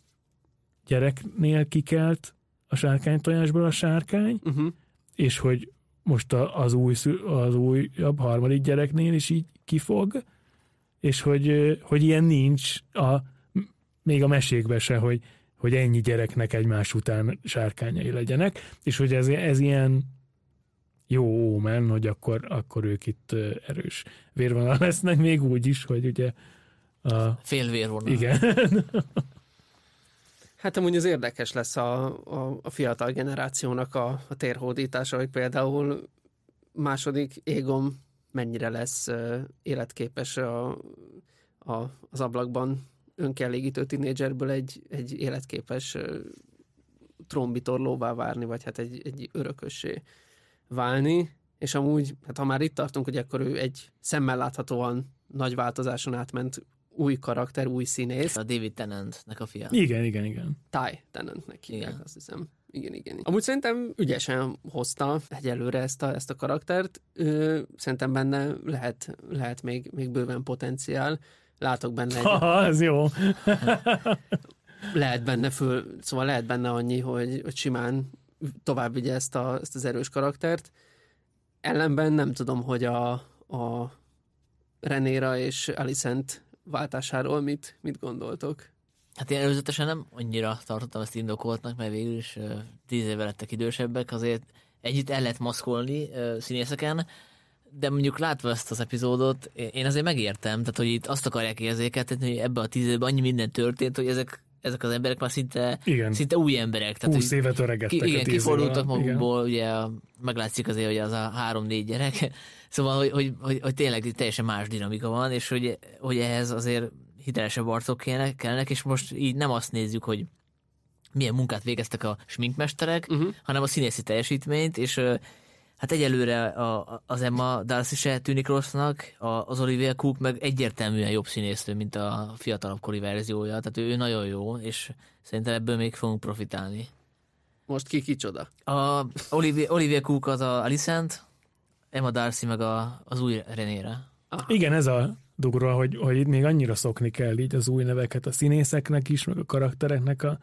gyereknél kikelt a sárkánytojásból a sárkány, Uh-huh. és hogy most a- az, új, az újabb harmadik gyereknél is így kifog, és hogy, hogy ilyen nincs a, még a mesékben se, hogy, hogy ennyi gyereknek egymás után sárkányai legyenek, és hogy ez, ez ilyen jó ómen, hogy akkor, akkor ők itt erős vérvonal lesznek, még úgy is, hogy ugye a, Félvérvonal. igen, [laughs] Hát amúgy az érdekes lesz a, a, a fiatal generációnak a, a térhódítása, hogy például második égom mennyire lesz uh, életképes a, a, az ablakban önkielégítő tinédzserből egy, egy életképes uh, trónbitorlóvá várni, vagy hát egy, egy örökössé válni, és amúgy, hát ha már itt tartunk, hogy akkor ő egy szemmel láthatóan nagy változáson átment új karakter, új színész, A David Tennantnek a fia. igen, igen, igen. Ty Tennantnek hívják, Igen. azt hiszem. Igen, igen. Amúgy szerintem ügyesen hozta egyelőre ezt a, ezt a karaktert. Ö, szerintem benne lehet, lehet még, még bőven potenciál. Látok benne egy, [laughs] Haha, ez jó. lehet benne föl, szóval lehet benne annyi, hogy, hogy simán tovább vigye ezt, a, ezt az erős karaktert. Ellenben nem tudom, hogy a, a Renéra és Alicent váltásáról mit, mit gondoltok. Hát én előzetesen nem annyira tartottam ezt indokoltnak, mert végül is tíz éve lettek idősebbek, azért együtt el lehet maszkolni színészeken, de mondjuk látva ezt az epizódot, én azért megértem, tehát hogy itt azt akarják érzékeltetni, hogy ebbe a tíz évben annyi minden történt, hogy ezek, ezek az emberek már szinte, Igen. szinte új emberek. Tehát, 20 hogy évet öregedtek ki, igen, kifordultak évvel. Igen. magukból, ugye meglátszik azért, hogy az a három-négy gyerek, [laughs] szóval, hogy, hogy, hogy, hogy tényleg teljesen más dinamika van, és hogy, hogy ehhez azért hitelesebb arcok kellene, kellenek, és most így nem azt nézzük, hogy milyen munkát végeztek a sminkmesterek, uh-huh. hanem a színészi teljesítményt, és hát egyelőre a, az Emma Darcy se tűnik rossznak, a, az Olivia Cook meg egyértelműen jobb színésznő, mint a fiatalabb kori verziója, tehát ő, ő nagyon jó, és szerintem ebből még fogunk profitálni. Most ki kicsoda? A Olivia, Olivia Cook az a Alicent, Emma Darcy meg a, az új Renére. Igen, ez a dugro, hogy, hogy itt még annyira szokni kell így az új neveket a színészeknek is, meg a karaktereknek a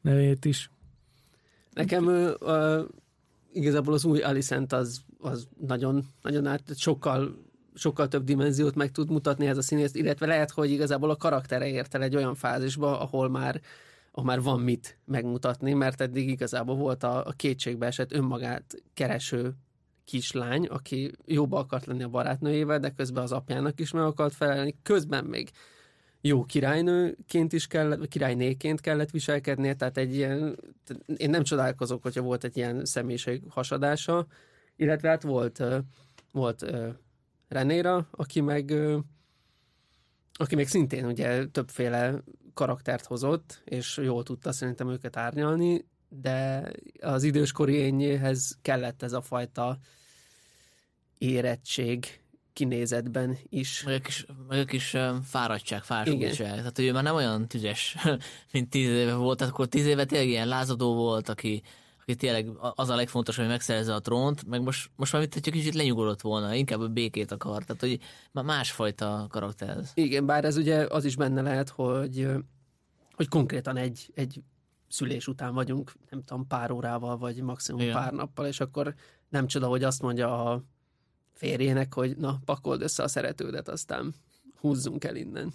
nevét is. Nekem ö, ö, igazából az új Alicent az, az nagyon, nagyon át, sokkal, sokkal több dimenziót meg tud mutatni ez a színész, illetve lehet, hogy igazából a karaktere ért el egy olyan fázisba, ahol már ahol már van mit megmutatni, mert eddig igazából volt a, a kétségbe esett önmagát kereső kislány, aki jóba akart lenni a barátnőjével, de közben az apjának is meg akart felelni, közben még jó királynőként is kellett, királynéként kellett viselkednie, tehát egy ilyen, én nem csodálkozok, hogyha volt egy ilyen személyiség hasadása, illetve hát volt, volt Renéra, aki meg aki még szintén ugye többféle karaktert hozott, és jól tudta szerintem őket árnyalni, de az időskori ényéhez kellett ez a fajta érettség kinézetben is. Meg a kis, meg a kis fáradtság, fásultság. Tehát hogy ő már nem olyan tüzes, [laughs] mint tíz éve volt. Tehát akkor tíz éve tényleg ilyen lázadó volt, aki, aki tényleg az a legfontosabb, hogy megszerezze a trónt, meg most, most már mint hogy kicsit lenyugodott volna, inkább a békét akar. Tehát, hogy már másfajta karakter ez. Igen, bár ez ugye az is benne lehet, hogy, hogy konkrétan egy, egy szülés után vagyunk, nem tudom, pár órával, vagy maximum. Igen. pár nappal, és akkor nem csoda, hogy azt mondja a férjének, hogy na, pakold össze a szeretődet, aztán húzzunk el innen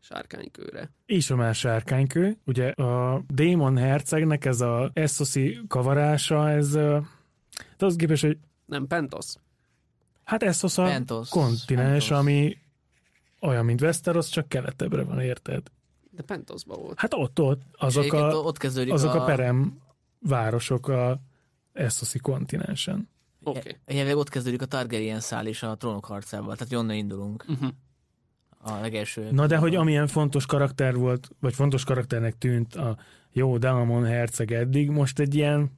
sárkánykőre. És a más sárkánykő. Ugye a Démon hercegnek ez a Essosi kavarása, ez de az képest, hogy Nem, Pentos. hát Essos a Pentos. kontinens, Pentos. ami olyan, mint Westeros, csak keletebbre van, érted? De Pentosban volt. Hát ott, ott, azok a, ott kezdődik azok a a perem városok a Essoszi kontinensen. Okay. Jelenleg ott kezdődik a Targaryen szál is a trónok harcával, tehát onnan indulunk. Uh-huh. A legelső. Na de hogy amilyen fontos karakter volt, vagy fontos karakternek tűnt a jó Dalamon herceg eddig, most egy ilyen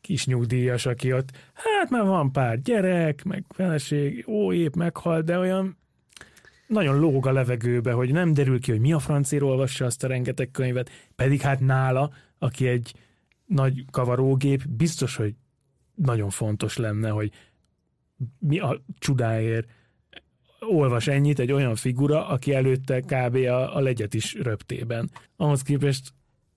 kis nyugdíjas, aki ott, hát már van pár gyerek, meg feleség, ó, épp meghalt, de olyan nagyon lóg a levegőbe, hogy nem derül ki, hogy mi a francér olvassa azt a rengeteg könyvet, pedig hát nála, aki egy nagy kavarógép, biztos, hogy nagyon fontos lenne, hogy mi a csodáért olvas ennyit egy olyan figura, aki előtte kb. a, a legyet is röptében. Ahhoz képest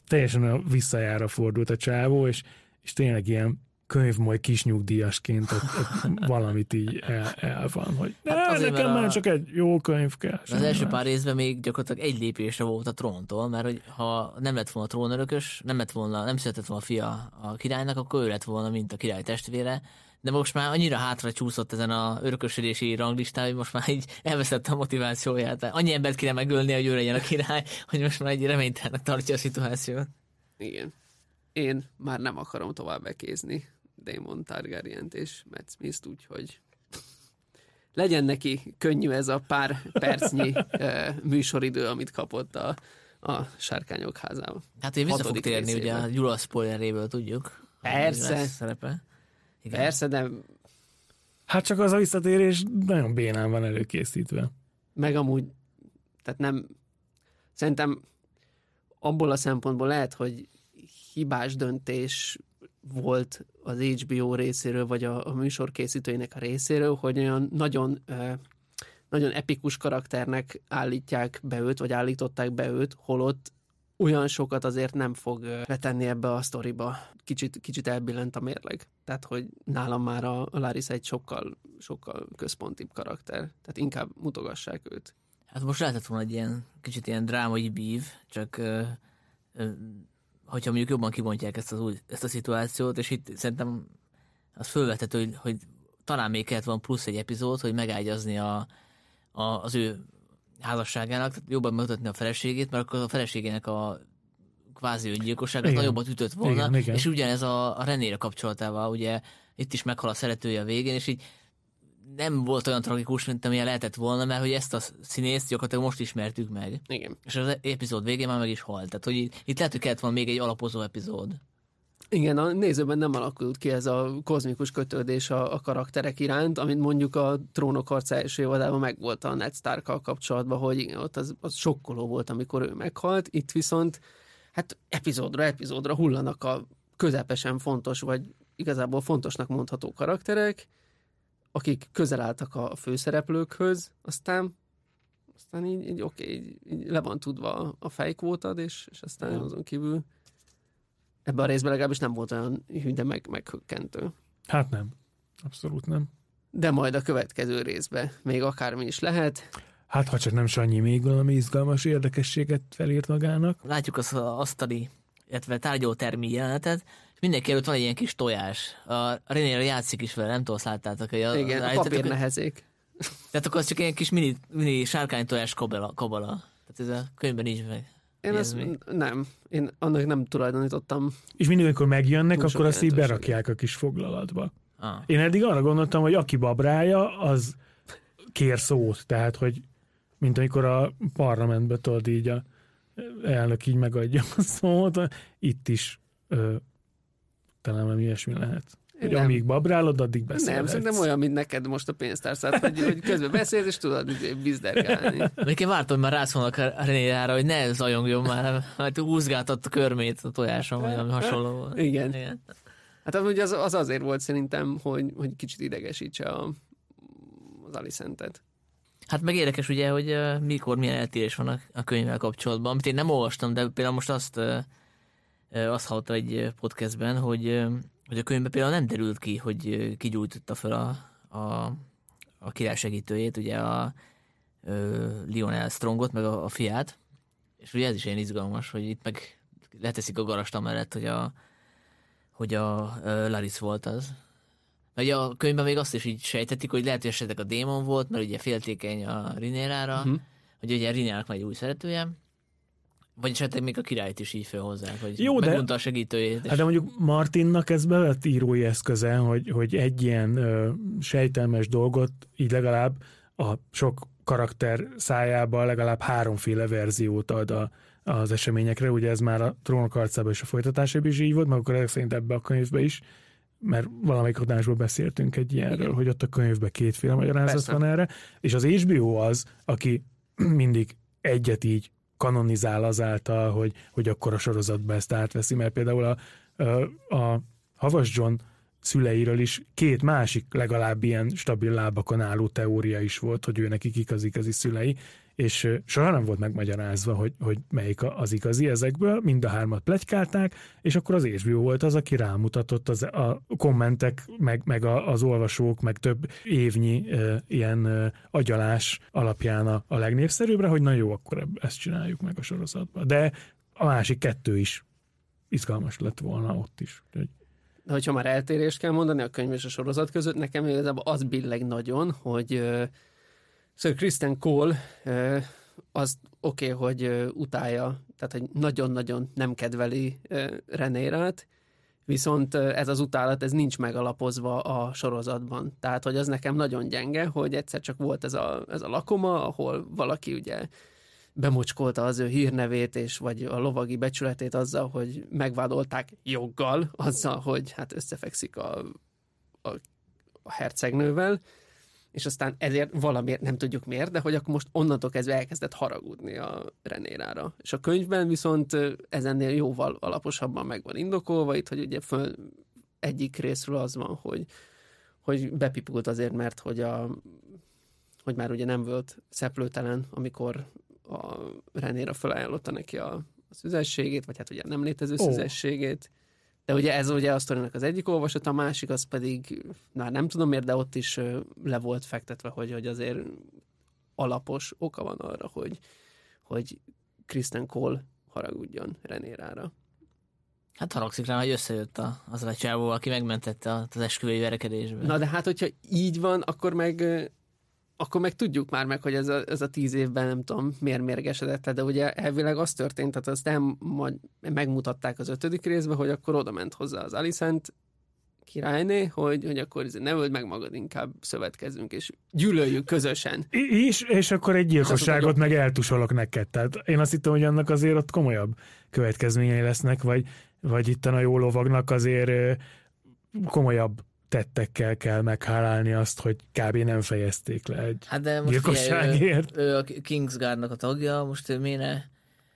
teljesen a visszajára fordult a csávó, és, és tényleg ilyen könyvmoly kisnyugdíjasként ott, ott valamit így el, el van, hogy hát Hát azért, nekem a- már csak egy jó könyv kell. Az első más. pár részben még gyakorlatilag egy lépésre volt a tróntól, mert hogy ha nem lett volna trónörökös, nem lett volna, nem született volna a fia a királynak, akkor ő lett volna, mint a király testvére, de most már annyira hátra csúszott ezen a örökösödési ranglistán, hogy most már így elveszette a motivációját. Annyi embert kéne megölni, hogy ő legyen a király, hogy most már egy reménytelnek tartja a szituációt. Igen. Én már nem akarom tovább bekézni Daemon Targaryen-t és Matt Smith-t, úgyhogy legyen neki könnyű ez a pár percnyi [laughs] műsoridő, amit kapott a, a sárkányok házában. Hát ő vissza fog térni, ugye a. Gyula spoileréből tudjuk. Persze. Szerepe. Igen. Persze, de Hát csak az a visszatérés nagyon bénán van előkészítve. meg amúgy, tehát nem, szerintem abból a szempontból lehet, hogy hibás döntés volt az HBO részéről, vagy a, a műsor készítőinek a részéről, hogy olyan nagyon, nagyon epikus karakternek állítják be őt, vagy állították be őt, holott olyan sokat azért nem fog letenni ebbe a sztoriba. Kicsit, kicsit elbillent a mérleg. Tehát, hogy nálam már a, a Larissa egy sokkal, sokkal központibb karakter. Tehát inkább mutogassák őt. Hát most lehetett volna egy ilyen kicsit ilyen drámai bív, csak ö, ö, hogyha mondjuk jobban kibontják ezt, az új, ezt a szituációt, és itt szerintem az fölvethető, hogy, hogy talán még kellett volna plusz egy epizód, hogy megágyazni a, a, az ő házasságának, tehát jobban megmutatni a feleségét, mert akkor a feleségének a kvázi öngyilkosság az nagyobbat ütött volna, Igen, igen. és ugyanez a, a Renére kapcsolatával, ugye itt is meghal a szeretője a végén, és így nem volt olyan tragikus, mint amilyen lehetett volna, mert hogy ezt a színészt gyakorlatilag most ismertük meg. Igen. És az epizód végén már meg is halt. Tehát, hogy itt, lehet, hogy kellett volna még egy alapozó epizód. Igen, a nézőben nem alakult ki ez a kozmikus kötődés a, a karakterek iránt, amit mondjuk a Trónok harca első évadában megvolt a Ned stark kapcsolatban, hogy igen, ott az, az sokkoló volt, amikor ő meghalt, itt viszont hát epizódra, epizódra hullanak a közepesen fontos, vagy igazából fontosnak mondható karakterek, akik közel álltak a főszereplőkhöz, aztán aztán így, így oké, így, így le van tudva a- fejkvótad, és, és aztán Ja. azon kívül ebben a részben legalábbis nem volt olyan hű, de meg, meghökkentő. Hát nem. Abszolút nem. De majd a következő részben még akármi is lehet. Hát ha csak nem Sanyi még valami izgalmas érdekességet felírt magának. Látjuk az a asztali, illetve tárgyalótermi jelenetet, mindenki előtt van egy ilyen kis tojás. A René játszik is vele, nem tudom, azt láttátok. Hogy a, Igen, a papír nehezék. Tehát akkor az csak ilyen kis mini, mini sárkánytojás kabala, kabala. Tehát ez a könyvben nincs meg. Én Ez ezt még. nem, én annak nem tulajdonítottam. És mindig, amikor megjönnek, Túl akkor azt így berakják a kis foglalatba. Ah. Én eddig arra gondoltam, hogy aki babrája, az kér szót. Tehát, hogy mint amikor a parlamentbe tudod így a elnök így megadja a szót, itt is ö, talán valami ilyesmi lehet. Hogy Nem. amíg babrálod, addig beszélhetsz. Nem, szerintem olyan, mint neked most a pénztárcát, hogy, hogy közben beszélsz, és tudod bizdergálni. Még én vártam, hogy már rászólnak a Renéjára, hogy ne zajongjon már, mert húzgáltatt a körmét a tojáson, vagy valami hasonló volt. Igen. Igen. Hát amúgy az, az azért volt szerintem, hogy, hogy kicsit idegesítse a, az Alicent-et. Hát meg érdekes ugye, hogy uh, mikor milyen eltérés van a, a könyvvel kapcsolatban, amit én nem olvastam, de például most azt, azt hallottam egy podcastben, hogy, hogy a könyvben például nem derült ki, hogy uh, ki gyújtotta fel a, a, a király segítőjét, ugye a uh, Lionel Strongot, meg a, a fiát, és ugye ez is ilyen izgalmas, hogy itt meg leteszik a garasta mellett, hogy a, hogy a uh, Laris volt az. Vagy a könyvben még azt is így sejtetik, hogy lehet, hogy esetleg a démon volt, mert ugye féltékeny a Rinérára, uh-huh. hogy ugye Rinérának majd új szeretője, vagy esetleg még a királyt is így felhozzák, hogy Jó, de- a segítőjét. és- Hát de mondjuk Martinnak ez bevett írói eszköze, hogy, hogy egy ilyen ö, sejtelmes dolgot így legalább a sok karakter szájába legalább háromféle verziót ad a, az eseményekre. Ugye ez már a trónok arcában és a folytatásában is így volt, meg akkor ezek szerint ebbe a könyvbe is, mert valamelyik adásból beszéltünk egy ilyenről, Igen. hogy ott a könyvben kétféle magyarázat Persze. van erre, és az HBO az, aki mindig egyet így kanonizál azáltal, hogy, hogy akkor a sorozatba ezt átveszi, mert például a, a, Havas John szüleiről is két másik legalább ilyen stabil lábakon álló teória is volt, hogy ő nekik kik az igazi szülei, és soha nem volt megmagyarázva, hogy, hogy melyik az igazi ezekből, mind a hármat plegykálták, és akkor az HBO volt az, aki rámutatott az, a kommentek, meg, meg a, az olvasók, meg több évnyi ö, ilyen ö, agyalás alapján a, a legnépszerűbbre, hogy na jó, akkor ezt csináljuk meg a sorozatban. De a másik kettő is izgalmas lett volna ott is. Úgyhogy De hogyha már eltérést kell mondani a könyv és a sorozat között, nekem igazából az billeg nagyon, hogy Sir Kristen Cole az oké, okay, hogy utálja, tehát hogy nagyon-nagyon nem kedveli Renérát, viszont ez az utálat, ez nincs megalapozva a sorozatban. Tehát, hogy az nekem nagyon gyenge, hogy egyszer csak volt ez a, ez a lakoma, ahol valaki ugye bemocskolta az ő hírnevét, és vagy a lovagi becsületét azzal, hogy megvádolták joggal, azzal, hogy hát összefekszik a, a, a hercegnővel, és aztán ezért valamiért, nem tudjuk miért, de hogy akkor most onnantól kezdve elkezdett haragudni a Renérára. És a könyvben viszont ezennél jóval alaposabban meg van indokolva, itt, hogy ugye föl egyik részről az van, hogy, hogy bepipult azért, mert hogy a hogy már ugye nem volt szeplőtelen, amikor a Renéra felajánlotta neki a, a szüzességét, vagy hát ugye nem létező oh. szüzességét. De ugye ez ugye a sztorinak az egyik olvasat, a másik az pedig, már nem tudom miért, de ott is le volt fektetve, hogy, hogy azért alapos oka van arra, hogy, hogy Kristen Cole haragudjon Renérára. Hát haragszik rá, hogy összejött a, az a csávó, aki megmentette az esküvői verekedésből. Na de hát, hogyha így van, akkor meg akkor meg tudjuk már meg, hogy ez a, ez a tíz évben nem tudom, miért mérgesedett le, de ugye elvileg az történt, tehát azt nem majd megmutatták az ötödik részben, hogy akkor oda ment hozzá az Alicent királyné, hogy, hogy akkor izé, ne öld meg magad, inkább szövetkezünk, és gyűlöljük közösen. És, és akkor egy gyilkosságot meg eltusolok neked. Tehát én azt hittem, hogy annak azért ott komolyabb következményei lesznek, vagy, vagy itt a jó lovagnak azért komolyabb tettekkel kell meghálálni azt, hogy kb. nem fejezték le egy Hát de most gyilkosságért. figyelj, ő, ő a Kingsguardnak a tagja, most ő miért ne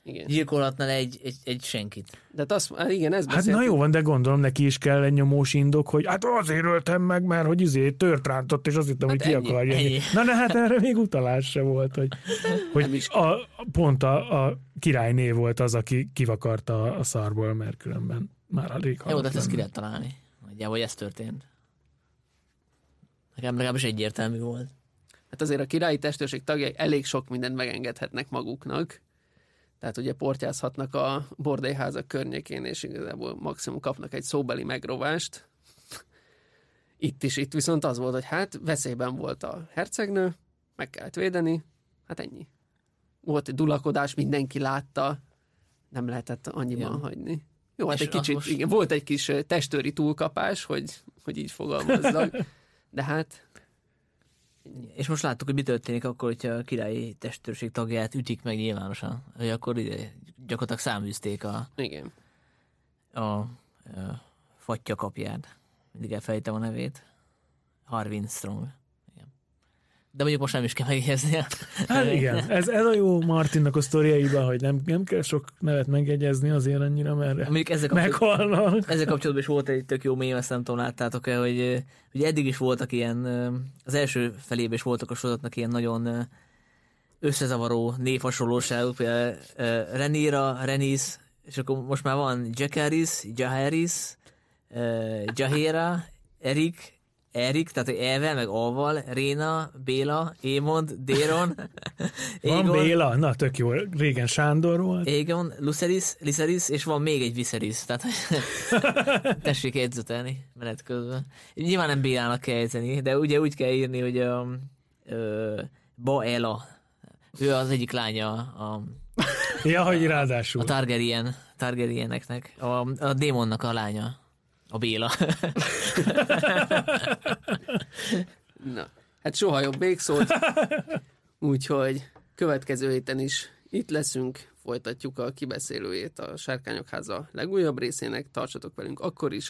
Igen. gyilkolhatna le egy, egy, egy senkit? De hát azt, hát igen, ez Hát na jó van, de gondolom neki is kell egy nyomós indok, hogy hát azért öltem meg, mert hogy izé tört rántott, és azt hittem, Hát hogy ki ennyi, akarja. ennyi. ennyi. Na de hát erre még utalás se volt, hogy, hogy a, pont a, a királyné volt az, aki kivakarta a szarból, mert különben már elég Jó, de hát ezt ki lehet találni. Nagyjából, hogy ez történt. Nekem legalábbis egyértelmű volt. Hát azért a királyi testőrség tagjai elég sok mindent megengedhetnek maguknak. Tehát ugye portyázhatnak a bordélyházak környékén, és igazából maximum kapnak egy szóbeli megrovást. Itt is, itt viszont az volt, hogy hát veszélyben volt a hercegnő, meg kellett védeni, hát ennyi. Volt egy dulakodás, mindenki látta, nem lehetett annyiban Igen. hagyni. Jó, hát És egy az kicsit, most- igen, volt egy kis testőri túlkapás, hogy, hogy így fogalmazzak, [laughs] de hát És most láttuk, hogy mi történik akkor, hogyha a királyi testőrség tagját ütik meg nyilvánosan. Hogy akkor ide gyakorlatilag száműzték a, igen. a, a fatya kapját. Mindig elfelejtem a nevét. Harvin Strong. De mondjuk most nem is kell megjegyeznie. Hát igen, ez, ez a jó Martinnak a sztoriaiban, hogy nem, nem kell sok nevet megjegyezni azért annyira, mert Mondjuk ezzel meghalnak. ezzel kapcsolatban is volt egy tök jó mém, ezt nem tudom, láttátok-e, hogy ugye eddig is voltak ilyen, az első felében is voltak a sorozatnak ilyen nagyon összezavaró névhasonlóságok, például Renira, Renis, és akkor most már van Jackaris, Jaharis, Jahera, Erik, Erik, tehát E-vel, meg A-val, Réna, Béla, Émond, Déron, [laughs] Van Béla? Na, tök jó. Régen Sándor volt. Égon, Luceris, Liceris, és van még egy Viserys, tehát [laughs] tessék edzetelni menet közben. Nyilván nem Bélának kell edzeni, de ugye úgy kell írni, hogy a, ö, Baela, ő az egyik lánya a, Ja, hogy ráadásul. a Targaryen, Targaryeneknek, a, a démonnak a lánya, a Béla. [laughs] Na, hát soha jobb végszót. Úgyhogy következő héten is itt leszünk, folytatjuk a kibeszélőjét a Sárkányok háza legújabb részének, tartsatok velünk akkor is.